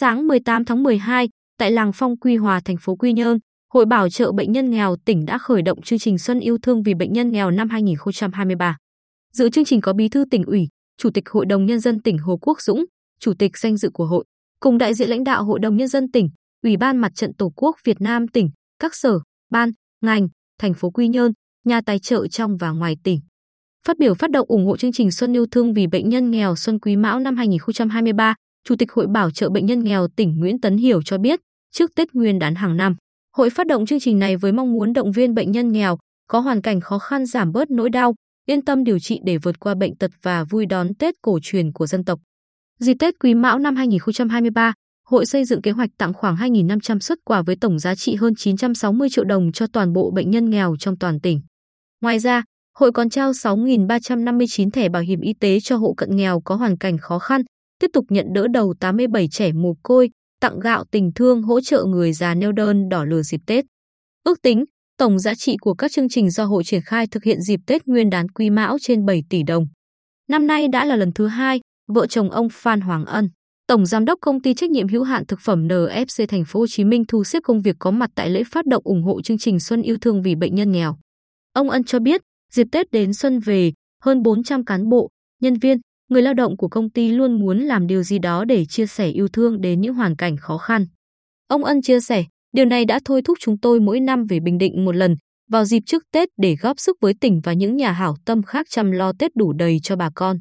Sáng 18 tháng 12, tại làng Phong Quy Hòa, thành phố Quy Nhơn, Hội Bảo trợ Bệnh nhân nghèo tỉnh đã khởi động chương trình Xuân yêu thương vì bệnh nhân nghèo năm 2023. Dự chương trình có Bí thư tỉnh ủy, Chủ tịch Hội đồng Nhân dân tỉnh Hồ Quốc Dũng, Chủ tịch danh dự của hội, cùng đại diện lãnh đạo Hội đồng Nhân dân tỉnh, Ủy ban Mặt trận Tổ quốc Việt Nam tỉnh, các sở, ban, ngành, thành phố Quy Nhơn, nhà tài trợ trong và ngoài tỉnh. Phát biểu phát động ủng hộ chương trình Xuân yêu thương vì bệnh nhân nghèo Xuân Quý Mão năm 2023, Chủ tịch Hội Bảo trợ Bệnh nhân nghèo tỉnh Nguyễn Tấn Hiểu cho biết, trước Tết Nguyên đán hàng năm, hội phát động chương trình này với mong muốn động viên bệnh nhân nghèo có hoàn cảnh khó khăn giảm bớt nỗi đau, yên tâm điều trị để vượt qua bệnh tật và vui đón Tết cổ truyền của dân tộc. Dịp Tết Quý Mão năm 2023, hội xây dựng kế hoạch tặng khoảng 2.500 xuất quà với tổng giá trị hơn 960 triệu đồng cho toàn bộ bệnh nhân nghèo trong toàn tỉnh. Ngoài ra, hội còn trao 6.359 thẻ bảo hiểm y tế cho hộ cận nghèo có hoàn cảnh khó khăn, tiếp tục nhận đỡ đầu 87 trẻ mồ côi, tặng gạo tình thương hỗ trợ người già neo đơn đỏ lửa dịp Tết. Ước tính, tổng giá trị của các chương trình do hội triển khai thực hiện dịp Tết Nguyên đán Quý Mão trên 7 tỷ đồng. Năm nay đã là lần thứ hai, vợ chồng ông Phan Hoàng Ân, tổng giám đốc công ty trách nhiệm hữu hạn thực phẩm NFC thành phố Hồ Chí Minh thu xếp công việc có mặt tại lễ phát động ủng hộ chương trình Xuân yêu thương vì bệnh nhân nghèo. Ông Ân cho biết, dịp Tết đến xuân về, hơn 400 cán bộ, nhân viên, người lao động của công ty luôn muốn làm điều gì đó để chia sẻ yêu thương đến những hoàn cảnh khó khăn. Ông Ân chia sẻ, điều này đã thôi thúc chúng tôi mỗi năm về Bình Định một lần, vào dịp trước Tết để góp sức với tỉnh và những nhà hảo tâm khác chăm lo Tết đủ đầy cho bà con.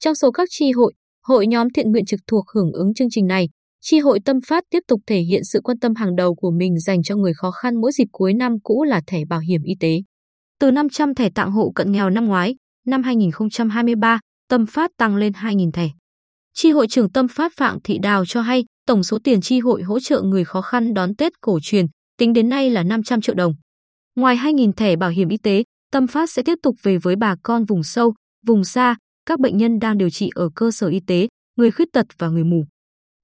Trong số các tri hội, hội nhóm thiện nguyện trực thuộc hưởng ứng chương trình này, tri hội Tâm Phát tiếp tục thể hiện sự quan tâm hàng đầu của mình dành cho người khó khăn mỗi dịp cuối năm cũ là thẻ bảo hiểm y tế. Từ 500 thẻ tặng hộ cận nghèo năm ngoái, năm 2023, Tâm Phát tăng lên 2.000 thẻ. Chi hội trưởng Tâm Phát Phạm Thị Đào cho hay, tổng số tiền chi hội hỗ trợ người khó khăn đón Tết cổ truyền tính đến nay là 500 triệu đồng. Ngoài 2.000 thẻ bảo hiểm y tế, Tâm Phát sẽ tiếp tục về với bà con vùng sâu, vùng xa, các bệnh nhân đang điều trị ở cơ sở y tế, người khuyết tật và người mù.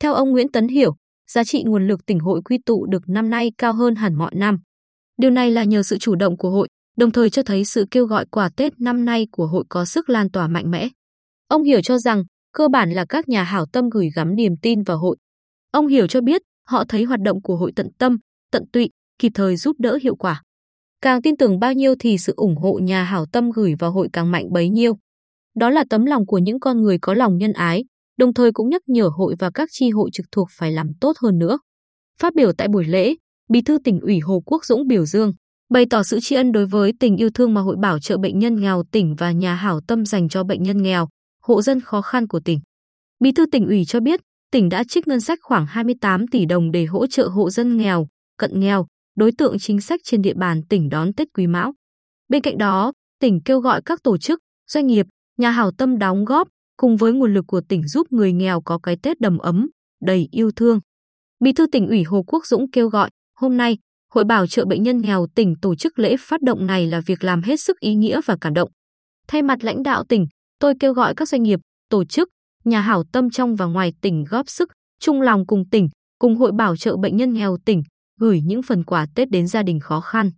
Theo ông Nguyễn Tấn Hiểu, giá trị nguồn lực tỉnh hội quy tụ được năm nay cao hơn hẳn mọi năm. Điều này là nhờ sự chủ động của hội, đồng thời cho thấy sự kêu gọi quà Tết năm nay của hội có sức lan tỏa mạnh mẽ. Ông Hiểu cho rằng, cơ bản là các nhà hảo tâm gửi gắm niềm tin vào hội. Ông Hiểu cho biết, họ thấy hoạt động của hội tận tâm, tận tụy, kịp thời giúp đỡ hiệu quả. Càng tin tưởng bao nhiêu thì sự ủng hộ nhà hảo tâm gửi vào hội càng mạnh bấy nhiêu. Đó là tấm lòng của những con người có lòng nhân ái, đồng thời cũng nhắc nhở hội và các chi hội trực thuộc phải làm tốt hơn nữa. Phát biểu tại buổi lễ, Bí thư tỉnh ủy Hồ Quốc Dũng biểu dương, bày tỏ sự tri ân đối với tình yêu thương mà Hội Bảo trợ bệnh nhân nghèo tỉnh và nhà hảo tâm dành cho bệnh nhân nghèo, hộ dân khó khăn của tỉnh. Bí thư tỉnh ủy cho biết, tỉnh đã trích ngân sách khoảng 28 tỷ đồng để hỗ trợ hộ dân nghèo, cận nghèo, đối tượng chính sách trên địa bàn tỉnh đón Tết Quý Mão. Bên cạnh đó, tỉnh kêu gọi các tổ chức, doanh nghiệp, nhà hảo tâm đóng góp cùng với nguồn lực của tỉnh giúp người nghèo có cái Tết đầm ấm, đầy yêu thương. Bí thư tỉnh ủy Hồ Quốc Dũng kêu gọi, hôm nay, Hội Bảo trợ Bệnh nhân nghèo tỉnh tổ chức lễ phát động này là việc làm hết sức ý nghĩa và cảm động. Thay mặt lãnh đạo tỉnh, tôi kêu gọi các doanh nghiệp, tổ chức, nhà hảo tâm trong và ngoài tỉnh góp sức, chung lòng cùng tỉnh, cùng Hội Bảo trợ Bệnh nhân nghèo tỉnh, gửi những phần quà Tết đến gia đình khó khăn.